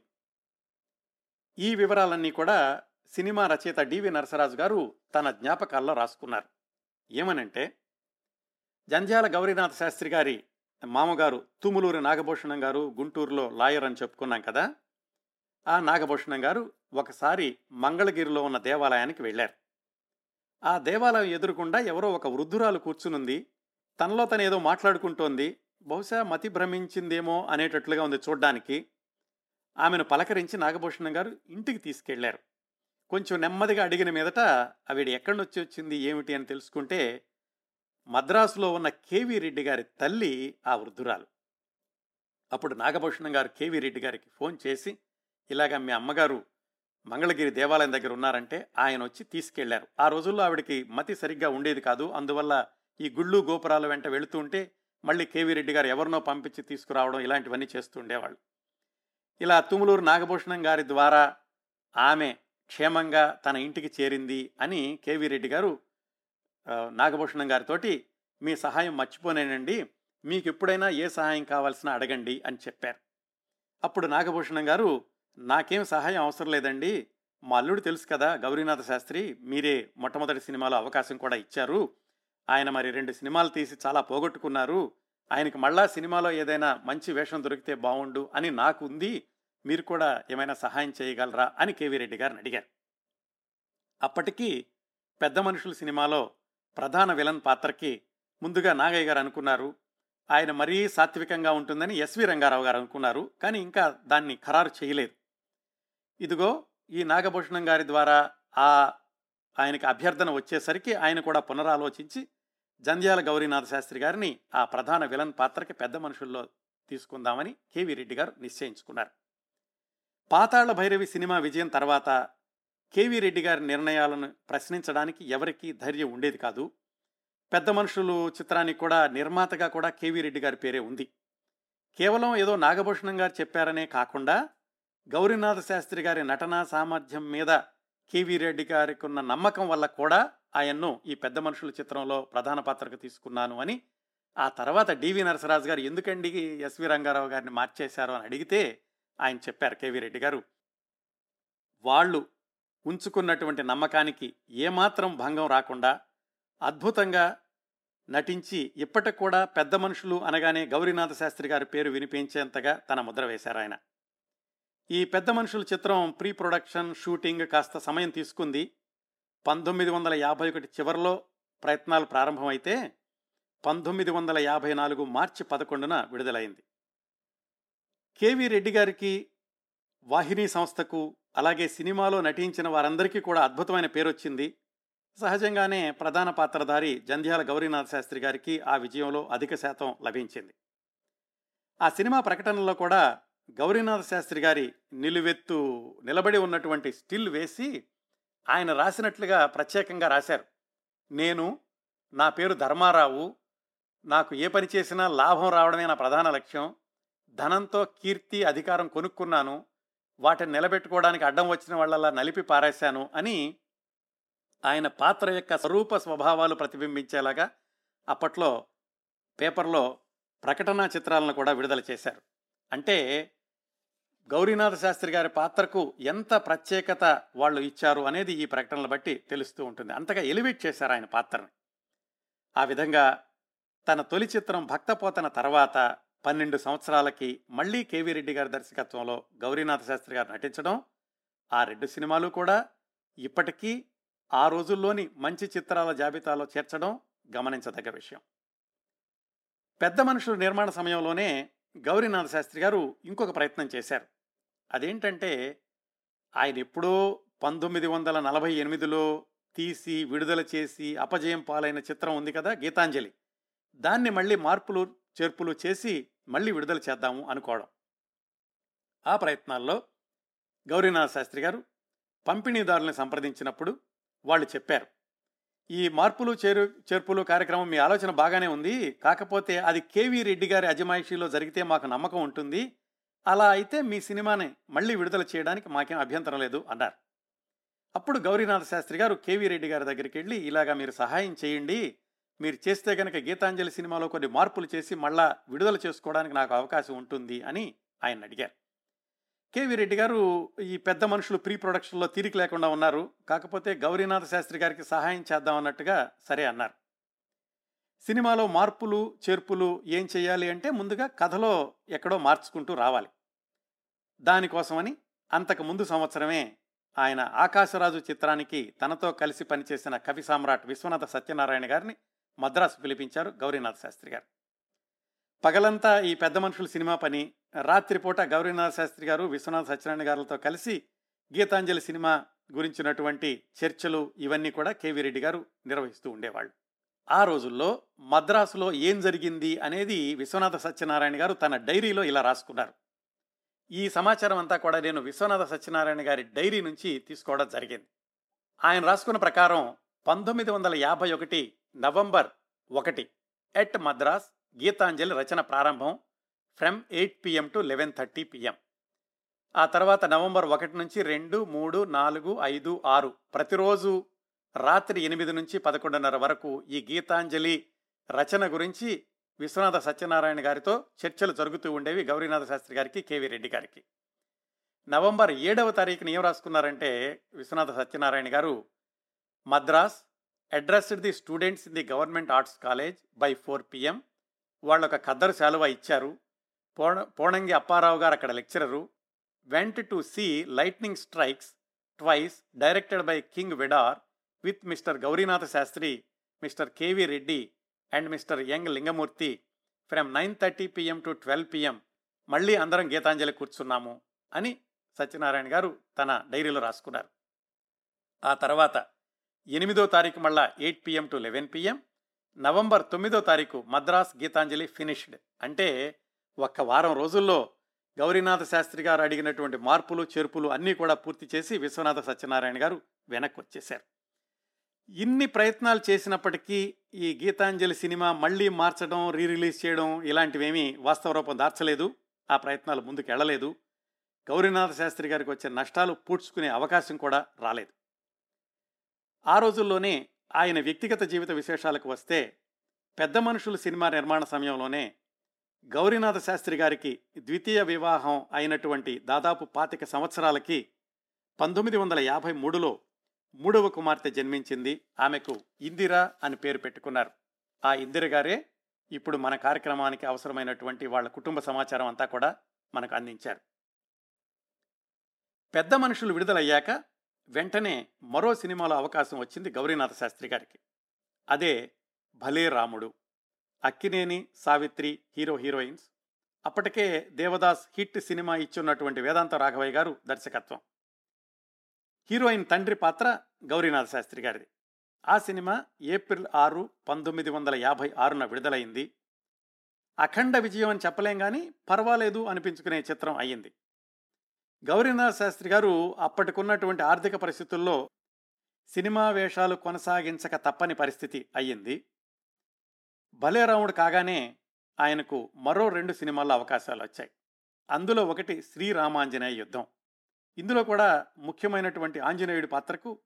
ఈ వివరాలన్నీ కూడా సినిమా రచయిత డివి నరసరాజు గారు తన జ్ఞాపకాల్లో రాసుకున్నారు. ఏమనంటే జంధ్యాల గౌరీనాథ శాస్త్రి గారి మామగారు తుములూరి నాగభూషణం గారు గుంటూరులో లాయర్ అని చెప్పుకున్నాం కదా ఆ నాగభూషణం గారు ఒకసారి మంగళగిరిలో ఉన్న దేవాలయానికి వెళ్ళారు. ఆ దేవాలయం ఎదురుకుండా ఎవరో ఒక వృద్ధురాలు కూర్చునుంది. తనలో తను ఏదో మాట్లాడుకుంటోంది. బహుశా మతి భ్రమించిందేమో అనేటట్లుగా ఉంది చూడ్డానికి. ఆమెను పలకరించి నాగభూషణం గారు ఇంటికి తీసుకెళ్ళారు. కొంచెం నెమ్మదిగా అడిగిన మీదట ఆవిడ ఎక్కడి నుంచి వచ్చింది? ఏమిటి? అని తెలుసుకుంటే మద్రాసులో ఉన్న కేవీ రెడ్డి గారి తల్లి ఆ వృద్ధురాలు. అప్పుడు నాగభూషణం గారు కేవీ రెడ్డి గారికి ఫోన్ చేసి ఇలాగ మీ అమ్మగారు మంగళగిరి దేవాలయం దగ్గర ఉన్నారంటే ఆయన వచ్చి తీసుకెళ్ళారు. ఆ రోజుల్లో ఆవిడకి మతి సరిగ్గా ఉండేది కాదు. అందువల్ల ఈ గుళ్ళు గోపురాల వెంట వెళుతూ ఉంటే మళ్ళీ కేవీ రెడ్డి గారు ఎవరినో పంపించి తీసుకురావడం ఇలాంటివన్నీ చేస్తూ ఉండేవాళ్ళు. ఇలా తుములూరు నాగభూషణం గారి ద్వారా ఆమె క్షేమంగా తన ఇంటికి చేరింది అని కేవీ రెడ్డి గారు నాగభూషణం గారితోటి మీ సహాయం మర్చిపోనేనండి మీకు ఎప్పుడైనా ఏ సహాయం కావాల్సిన అడగండి అని చెప్పారు. అప్పుడు నాగభూషణం గారు నాకేం సహాయం అవసరం లేదండి మా అల్లుడు తెలుసు కదా గౌరీనాథ శాస్త్రి మీరే మొట్టమొదటి సినిమాలో అవకాశం కూడా ఇచ్చారు ఆయన మరి రెండు సినిమాలు తీసి చాలా పోగొట్టుకున్నారు ఆయనకి మళ్ళా సినిమాలో ఏదైనా మంచి వేషం దొరికితే బాగుండు అని నాకు ఉంది మీరు కూడా ఏమైనా సహాయం చేయగలరా అని కేవీ రెడ్డి గారిని అడిగారు. అప్పటికీ పెద్ద మనుషుల సినిమాలో ప్రధాన విలన్ పాత్రకి ముందుగా నాగయ్య గారు అనుకున్నారు. ఆయన మరీ సాత్వికంగా ఉంటుందని ఎస్వి రంగారావు గారు అనుకున్నారు. కానీ ఇంకా దాన్ని ఖరారు చేయలేదు. ఇదిగో ఈ నాగభూషణం గారి ద్వారా ఆ ఆయనకి అభ్యర్థన వచ్చేసరికి ఆయన కూడా పునరాలోచించి జంధ్యాల గౌరీనాథ శాస్త్రి గారిని ఆ ప్రధాన విలన్ పాత్రకి పెద్ద మనుషుల్లో తీసుకుందామని కేవీ రెడ్డి గారు నిశ్చయించుకున్నారు. పాతాళ భైరవి సినిమా విజయం తర్వాత కేవీ రెడ్డి గారి నిర్ణయాలను ప్రశ్నించడానికి ఎవరికీ ధైర్యం ఉండేది కాదు. పెద్ద మనుషులు చిత్రానికి కూడా నిర్మాతగా కూడా కేవీ రెడ్డి గారి పేరే ఉంది. కేవలం ఏదో నాగభూషణం గారు చెప్పారనే కాకుండా గౌరీనాథ శాస్త్రి గారి నటనా సామర్థ్యం మీద కేవీ రెడ్డి గారికి ఉన్న నమ్మకం వల్ల కూడా ఆయన్ను ఈ పెద్ద మనుషుల చిత్రంలో ప్రధాన పాత్రకు తీసుకున్నాను అని ఆ తర్వాత డివి నరసరాజు గారు ఎందుకండి ఎస్వి రంగారావు గారిని మార్చేశారు అని అడిగితే ఆయన చెప్పారు కేవీ రెడ్డి గారు. వాళ్ళు ఉంచుకున్నటువంటి నమ్మకానికి ఏమాత్రం భంగం రాకుండా అద్భుతంగా నటించి ఇప్పటికి కూడా పెద్ద మనుషులు అనగానే గౌరీనాథ శాస్త్రి గారి పేరు వినిపించేంతగా తన ముద్ర వేశారు ఆయన. ఈ పెద్ద మనుషుల చిత్రం ప్రీ ప్రొడక్షన్ షూటింగ్ కాస్త సమయం తీసుకుంది. పంతొమ్మిది వందల యాభై ఒకటి చివరిలో ప్రయత్నాలు ప్రారంభమైతే పంతొమ్మిది వందల యాభై నాలుగు మార్చి పదకొండున విడుదలైంది. కేవి రెడ్డి గారికి వాహిని సంస్థకు అలాగే సినిమాలో నటించిన వారందరికీ కూడా అద్భుతమైన పేరు వచ్చింది సహజంగానే ప్రధాన పాత్రధారి జంధ్యాల గౌరీనాథ్ శాస్త్రి గారికి ఆ విజయంలో అధిక శాతం లభించింది. ఆ సినిమా ప్రకటనలో కూడా గౌరీనాథ శాస్త్రి గారి నిలువెత్తు నిలబడి ఉన్నటువంటి స్టిల్ వేసి ఆయన రాసినట్లుగా ప్రత్యేకంగా రాశారు. నేను నా పేరు ధర్మారావు నాకు ఏ పని చేసినా లాభం రావడమే నా ప్రధాన లక్ష్యం. ధనంతో కీర్తి అధికారం కొనుక్కున్నాను వాటిని నిలబెట్టుకోవడానికి అడ్డం వచ్చిన వాళ్ళలా నలిపి పారేశాను అని ఆయన పాత్ర యొక్క స్వరూప స్వభావాలు ప్రతిబింబించేలాగా అప్పట్లో పేపర్లో ప్రకటనా చిత్రాలను కూడా విడుదల చేశారు. అంటే గౌరీనాథ శాస్త్రి గారి పాత్రకు ఎంత ప్రత్యేకత వాళ్ళు ఇచ్చారు అనేది ఈ ప్రకటనలు బట్టి తెలుస్తూ ఉంటుంది. అంతగా ఎలివేట్ చేశారు ఆయన పాత్రని. ఆ విధంగా తన తొలి చిత్రం భక్తపోతన తర్వాత పన్నెండు సంవత్సరాలకి మళ్ళీ కేవీ రెడ్డి గారి దర్శకత్వంలో గౌరీనాథ శాస్త్రి గారు నటించడం ఆ రెండు సినిమాలు కూడా ఇప్పటికీ ఆ రోజుల్లోని మంచి చిత్రాల జాబితాలో చేర్చడం గమనించదగ్గ విషయం. పెద్ద మనుషుల నిర్మాణ సమయంలోనే గౌరీనాథ శాస్త్రి గారు ఇంకొక ప్రయత్నం చేశారు. అదేంటంటే ఆయన ఎప్పుడో పంతొమ్మిది వందల నలభై ఎనిమిదిలో తీసి విడుదల చేసి అపజయం పాలైన చిత్రం ఉంది కదా గీతాంజలి. దాన్ని మళ్ళీ మార్పులు చేర్పులు చేసి మళ్ళీ విడుదల చేద్దాము అనుకోవడం. ఆ ప్రయత్నాల్లో గౌరీనాథ శాస్త్రి గారు పంపిణీదారుల్ని సంప్రదించినప్పుడు వాళ్ళు చెప్పారు. ఈ మార్పులు చేరు చేర్పులు కార్యక్రమం మీ ఆలోచన బాగానే ఉంది. కాకపోతే అది కేవీ రెడ్డి గారి అజమాయిషీలో జరిగితే మాకు నమ్మకం ఉంటుంది. అలా అయితే మీ సినిమాని మళ్ళీ విడుదల చేయడానికి మాకేం అభ్యంతరం లేదు అన్నారు. అప్పుడు గౌరీనాథ శాస్త్రి గారు కేవీ రెడ్డి గారి దగ్గరికి వెళ్ళి ఇలాగా మీరు సహాయం చేయండి మీరు చేస్తే కనుక గీతాంజలి సినిమాలో కొన్ని మార్పులు చేసి మళ్ళా విడుదల చేసుకోవడానికి నాకు అవకాశం ఉంటుంది అని ఆయన అడిగారు. కేవి రెడ్డి గారు ఈ పెద్ద మనుషులు ప్రీ ప్రొడక్షన్లో తీరిక లేకుండా ఉన్నారు. కాకపోతే గౌరీనాథ శాస్త్రి గారికి సహాయం చేద్దాం అన్నట్టుగా సరే అన్నారు. సినిమాలో మార్పులు చేర్పులు ఏం చేయాలి అంటే ముందుగా కథలో ఎక్కడో మార్చుకుంటూ రావాలి. దానికోసమని అంతకు ముందు సంవత్సరమే ఆయన ఆకాశరాజు చిత్రానికి తనతో కలిసి పనిచేసిన కవి సామ్రాట్ విశ్వనాథ సత్యనారాయణ గారిని మద్రాసు పిలిపించారు గౌరీనాథ్ శాస్త్రి గారు. పగలంతా ఈ పెద్ద మనుషుల సినిమా పని రాత్రిపూట గౌరీనాథ శాస్త్రి గారు విశ్వనాథ సత్యనారాయణ గారితో కలిసి గీతాంజలి సినిమా గురించినటువంటి చర్చలు ఇవన్నీ కూడా కేవీ రెడ్డి గారు నిర్వహిస్తూ ఉండేవాళ్ళు. ఆ రోజుల్లో మద్రాసులో ఏం జరిగింది అనేది విశ్వనాథ సత్యనారాయణ గారు తన డైరీలో ఇలా రాసుకున్నారు. ఈ సమాచారం అంతా కూడా నేను విశ్వనాథ సత్యనారాయణ గారి డైరీ నుంచి తీసుకోవడం జరిగింది. ఆయన రాసుకున్న ప్రకారం పంతొమ్మిది వందల యాభై ఒకటి నవంబర్ ఒకటి ఎట్ మద్రాస్ గీతాంజలి రచన ప్రారంభం from eight PM to eleven thirty PM. ఆ తర్వాత నవంబర్ ఒకటి నుంచి రెండు మూడు నాలుగు ఐదు ఆరు ప్రతిరోజు రాత్రి ఎనిమిది నుంచి పదకొండున్నర వరకు ఈ గీతాంజలి రచన గురించి విశ్వనాథ సత్యనారాయణ గారితో చర్చలు జరుగుతూ ఉండేవి గౌరీనాథ శాస్త్రి గారికి కేవీ రెడ్డి గారికి. నవంబర్ ఏడవ తారీఖున ఏం రాసుకున్నారంటే Vishwanatha Satyanarayana garu Madras addressed the students in the government arts college by four PM వాళ్ళు ఒక ఖద్దరు శాలువ ఇచ్చారు. పోణ పోణంగి అప్పారావు గారు అక్కడ lecturer. Went to see lightning strikes twice directed by King Vidor with mister Gaurinatha Sastri mister KV Reddy and mister Young Lingamurthy from nine thirty PM to twelve PM మళ్ళీ అందరం గీతాంజలి కూర్చున్నాము అని సత్యనారాయణ గారు తన డైరీలో రాసుకున్నారు. ఆ తర్వాత ఎనిమిదో తారీఖు మళ్ళా eight PM to eleven PM November తొమ్మిదో తారీఖు మద్రాస్ గీతాంజలి ఫినిష్డ్ అంటే ఒక్క వారం రోజుల్లో గౌరీనాథ శాస్త్రి గారు అడిగినటువంటి మార్పులు చేర్పులు అన్నీ కూడా పూర్తి చేసి విశ్వనాథ సత్యనారాయణ గారు వెనక్కి వచ్చేశారు. ఇన్ని ప్రయత్నాలు చేసినప్పటికీ ఈ గీతాంజలి సినిమా మళ్ళీ మార్చడం రీ రిలీజ్ చేయడం ఇలాంటివేమీ వాస్తవ రూపం దార్చలేదు. ఆ ప్రయత్నాలు ముందుకు వెళ్ళలేదు గౌరీనాథ శాస్త్రి గారికి వచ్చే నష్టాలు పూడ్చుకునే అవకాశం కూడా రాలేదు. ఆ రోజుల్లోనే ఆయన వ్యక్తిగత జీవిత విశేషాలకు వస్తే పెద్ద మనుషులు సినిమా నిర్మాణ సమయంలోనే గౌరీనాథ శాస్త్రి గారికి ద్వితీయ వివాహం అయినటువంటి దాదాపు పాతిక సంవత్సరాలకి పంతొమ్మిది వందల యాభై మూడులో మూడవ కుమార్తె జన్మించింది. ఆమెకు ఇందిర అని పేరు పెట్టుకున్నారు. ఆ ఇందిర గారే ఇప్పుడు మన కార్యక్రమానికి అవసరమైనటువంటి వాళ్ళ కుటుంబ సమాచారం అంతా కూడా మనకు అందించారు. పెద్ద మనుషులు విడుదలయ్యాక వెంటనే మరో సినిమాలో అవకాశం వచ్చింది గౌరీనాథ శాస్త్రి గారికి. అదే భలే రాముడు అక్కినేని సావిత్రి హీరో హీరోయిన్స్. అప్పటికే దేవదాస్ హిట్ సినిమా ఇచ్చున్నటువంటి వేదాంత రాఘవయ్య గారు దర్శకత్వం. హీరోయిన్ తండ్రి పాత్ర గౌరీనాథ శాస్త్రి గారిది. ఆ సినిమా ఏప్రిల్ ఆరు పంతొమ్మిది వందల యాభై ఆరున విడుదలైంది. అఖండ విజయం అని చెప్పలేం కానీ పర్వాలేదు అనిపించుకునే చిత్రం అయ్యింది. గౌరీనాథ శాస్త్రి గారు అప్పటికున్నటువంటి ఆర్థిక పరిస్థితుల్లో సినిమా వేషాలు కొనసాగించక తప్పని పరిస్థితి అయ్యింది. భలేరాముడు కాగానే ఆయనకు మరో రెండు సినిమాల్లో అవకాశాలు వచ్చాయి. అందులో ఒకటి శ్రీరామాంజనేయ యుద్ధం. ఇందులో కూడా ముఖ్యమైనటువంటి ఆంజనేయుడి పాత్రకు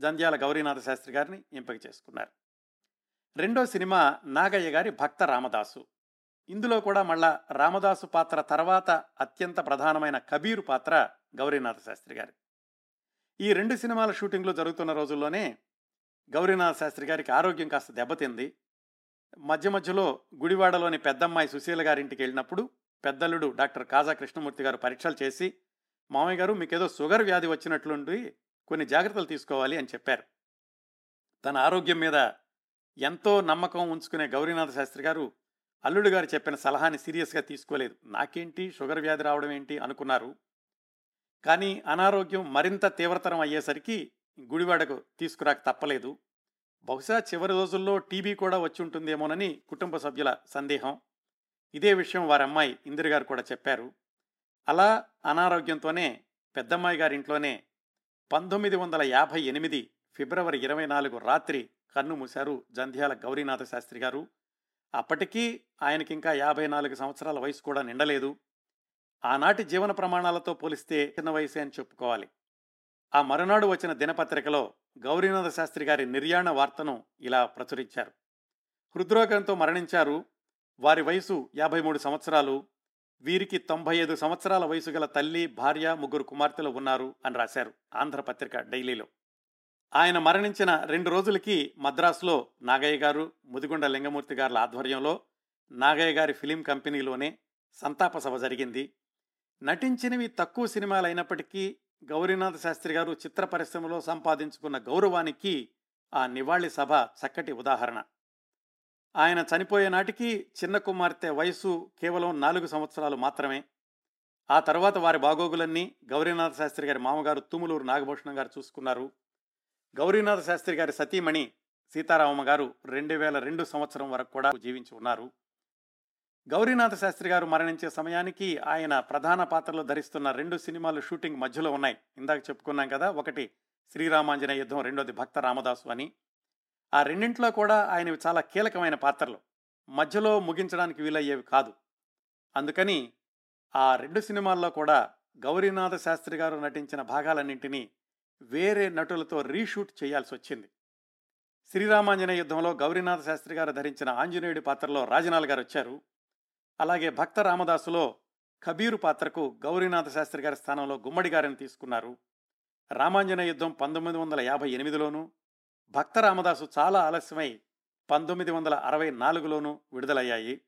జంధ్యాల గౌరీనాథ శాస్త్రి గారిని ఎంపిక చేసుకున్నారు. రెండో సినిమా నాగయ్య గారి భక్త రామదాసు. ఇందులో కూడా మళ్ళా రామదాసు పాత్ర తర్వాత అత్యంత ప్రధానమైన కబీరు పాత్ర గౌరీనాథ శాస్త్రి గారి. ఈ రెండు సినిమాల షూటింగ్లు జరుగుతున్న రోజుల్లోనే గౌరీనాథ శాస్త్రి గారికి ఆరోగ్యం కాస్త దెబ్బతింది. మధ్య మధ్యలో గుడివాడలోని పెద్దమ్మాయి సుశీల గారింటికి వెళ్ళినప్పుడు పెద్దల్లుడు డాక్టర్ కాజా కృష్ణమూర్తి గారు పరీక్షలు చేసి మామయ్య గారు మీకేదో షుగర్ వ్యాధి వచ్చినట్లుండి కొన్ని జాగ్రత్తలు తీసుకోవాలి అని చెప్పారు. తన ఆరోగ్యం మీద ఎంతో నమ్మకం ఉంచుకునే గౌరీనాథ శాస్త్రి గారు అల్లుడు గారు చెప్పిన సలహాని సీరియస్గా తీసుకోలేదు. నాకేంటి? షుగర్ వ్యాధి రావడం ఏంటి? అనుకున్నారు. కానీ అనారోగ్యం మరింత తీవ్రతరం అయ్యేసరికి గుడివాడకు తీసుకురాక తప్పలేదు. బహుశా చివరి రోజుల్లో టీబీ కూడా వచ్చి ఉంటుందేమోనని కుటుంబ సభ్యుల సందేహం. ఇదే విషయం వారి అమ్మాయి ఇందిర గారు కూడా చెప్పారు. అలా అనారోగ్యంతోనే పెద్దమ్మాయి గారి ఇంట్లోనే పంతొమ్మిది వందల యాభై ఎనిమిది ఫిబ్రవరి ఇరవై నాలుగు రాత్రి కన్ను మూశారు జంధ్యాల గౌరీనాథ శాస్త్రి గారు. అప్పటికీ ఆయనకింకా యాభై నాలుగు సంవత్సరాల వయసు కూడా నిండలేదు. ఆనాటి జీవన ప్రమాణాలతో పోలిస్తే చిన్న వయసే అని చెప్పుకోవాలి. ఆ మరునాడు వచ్చిన దినపత్రికలో గౌరీనాథ శాస్త్రి గారి నిర్యాణ వార్తను ఇలా ప్రచురించారు. హృద్రోగంతో మరణించారు. వారి వయసు యాభై మూడు సంవత్సరాలు. వీరికి తొంభై ఐదు సంవత్సరాల వయసు గల తల్లి భార్య ముగ్గురు కుమార్తెలు ఉన్నారు అని రాశారు ఆంధ్రపత్రిక డైలీలో. ఆయన మరణించిన రెండు రోజులకి మద్రాసులో నాగయ్య గారు ముదిగొండ లింగమూర్తి గారుల ఆధ్వర్యంలో నాగయ్య గారి ఫిలిం కంపెనీలోనే సంతాప సభ జరిగింది. నటించినవి తక్కువ సినిమాలు అయినప్పటికీ గౌరీనాథ శాస్త్రి గారు చిత్ర పరిశ్రమలో సంపాదించుకున్న గౌరవానికి ఆ నివాళి సభ చక్కటి ఉదాహరణ. ఆయన చనిపోయే నాటికి చిన్న కుమార్తె వయసు కేవలం నాలుగు సంవత్సరాలు మాత్రమే. ఆ తర్వాత వారి బాగోగులన్నీ గౌరీనాథ శాస్త్రి గారి మామగారు తుములూరు నాగభూషణం గారు చూసుకున్నారు. గౌరీనాథ శాస్త్రి గారి సతీమణి సీతారామమ్మ గారు రెండు వేల రెండు సంవత్సరం వరకు కూడా జీవించి ఉన్నారు. గౌరీనాథ శాస్త్రి గారు మరణించే సమయానికి ఆయన ప్రధాన పాత్రలు ధరిస్తున్న రెండు సినిమాలు షూటింగ్ మధ్యలో ఉన్నాయి. ఇందాక చెప్పుకున్నాం కదా ఒకటి శ్రీరామాంజన యుద్ధం రెండోది భక్త రామదాసు అని. ఆ రెండింటిలో కూడా ఆయనవి చాలా కీలకమైన పాత్రలు. మధ్యలో ముగించడానికి వీలయ్యేవి కాదు. అందుకని ఆ రెండు సినిమాల్లో కూడా గౌరీనాథ శాస్త్రి గారు నటించిన భాగాలన్నింటినీ వేరే నటులతో రీషూట్ చేయాల్సి వచ్చింది. శ్రీరామాంజనేయ యుద్ధంలో గౌరీనాథ శాస్త్రి గారు ధరించిన ఆంజనేయుడి పాత్రలో రాజనాల్ గారు వచ్చారు. అలాగే భక్త రామదాసులో కబీరు పాత్రకు గౌరీనాథ శాస్త్రి గారి స్థానంలో గుమ్మడి గారిని తీసుకున్నారు. రామాంజనేయ యుద్ధం పంతొమ్మిది వందల యాభై ఎనిమిదిలోను భక్త రామదాసు చాలా ఆలస్యమై పంతొమ్మిది వందల అరవై నాలుగులోనూ విడుదలయ్యాయి.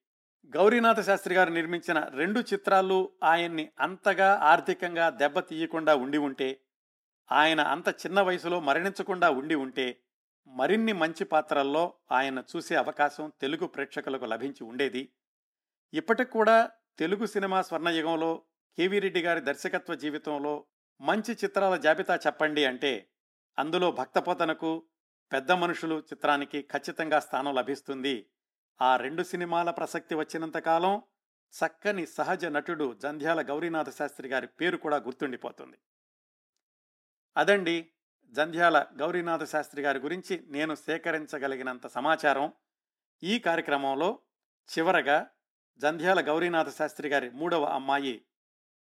గౌరీనాథ శాస్త్రి గారు నిర్మించిన రెండు చిత్రాలు ఆయన్ని అంతగా ఆర్థికంగా దెబ్బతీయకుండా ఉండి ఉంటే ఆయన అంత చిన్న వయసులో మరణించకుండా ఉండి ఉంటే మరిన్ని మంచి పాత్రల్లో ఆయన చూసే అవకాశం తెలుగు ప్రేక్షకులకు లభించి ఉండేది. ఇప్పటికి కూడా తెలుగు సినిమా స్వర్ణయుగంలో కేవీ రెడ్డి గారి దర్శకత్వ జీవితంలో మంచి చిత్రాల జాబితా చెప్పండి అంటే అందులో భక్తపోతనకు పెద్ద మనుషులు చిత్రానికి ఖచ్చితంగా స్థానం లభిస్తుంది. ఆ రెండు సినిమాల ప్రసక్తి వచ్చినంతకాలం చక్కని సహజ నటుడు జంధ్యాల గౌరీనాథ శాస్త్రి గారి పేరు కూడా గుర్తుండిపోతుంది. అదండి జంధ్యాల గౌరీనాథ శాస్త్రి గారి గురించి నేను సేకరించగలిగినంత సమాచారం. ఈ కార్యక్రమంలో చివరగా జంధ్యాల గౌరీనాథ శాస్త్రి గారి మూడవ అమ్మాయి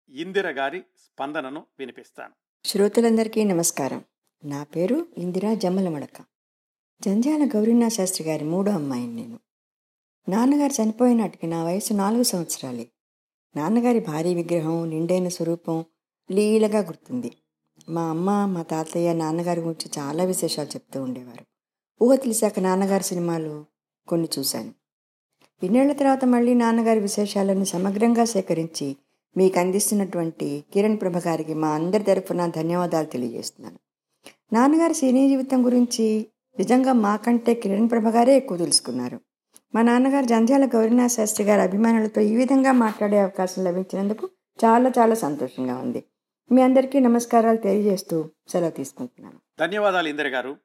ఇందిర గారి స్పందనను వినిపిస్తాను. శ్రోతలందరికీ నమస్కారం. నా పేరు ఇందిరా జమ్మలమడక. జంధ్యాల గౌరీనాథ శాస్త్రి గారి మూడో అమ్మాయిని నేను. నాన్నగారు చనిపోయినట్టుకి నా వయసు నాలుగు సంవత్సరాలే. నాన్నగారి భారీ విగ్రహం నిండైన స్వరూపం లీలగా గుర్తుంది. మా అమ్మ మా తాతయ్య నాన్నగారి గురించి చాలా విశేషాలు చెప్తూ ఉండేవారు. ఊహ తెలిసాక నాన్నగారి సినిమాలు కొన్ని చూశాను. ఇన్నేళ్ళ తర్వాత మళ్ళీ నాన్నగారి విశేషాలను సమగ్రంగా సేకరించి మీకు అందిస్తున్నటువంటి కిరణ్ ప్రభ గారికి మా అందరి తరఫున ధన్యవాదాలు తెలియజేస్తున్నాను. నాన్నగారి సినీ జీవితం గురించి నిజంగా మాకంటే కిరణ్ ప్రభ గారే ఎక్కువ తెలుసుకున్నారు. మా నాన్నగారు జంధ్యాల గౌరీనాథ్ శాస్త్రి గారి అభిమానులతో ఈ విధంగా మాట్లాడే అవకాశం లభించినందుకు చాలా చాలా సంతోషంగా ఉంది. మీ అందరికీ నమస్కారాలు తెలియజేస్తూ సెలవు తీసుకుంటున్నాను. ధన్యవాదాలు ఇందిర గారు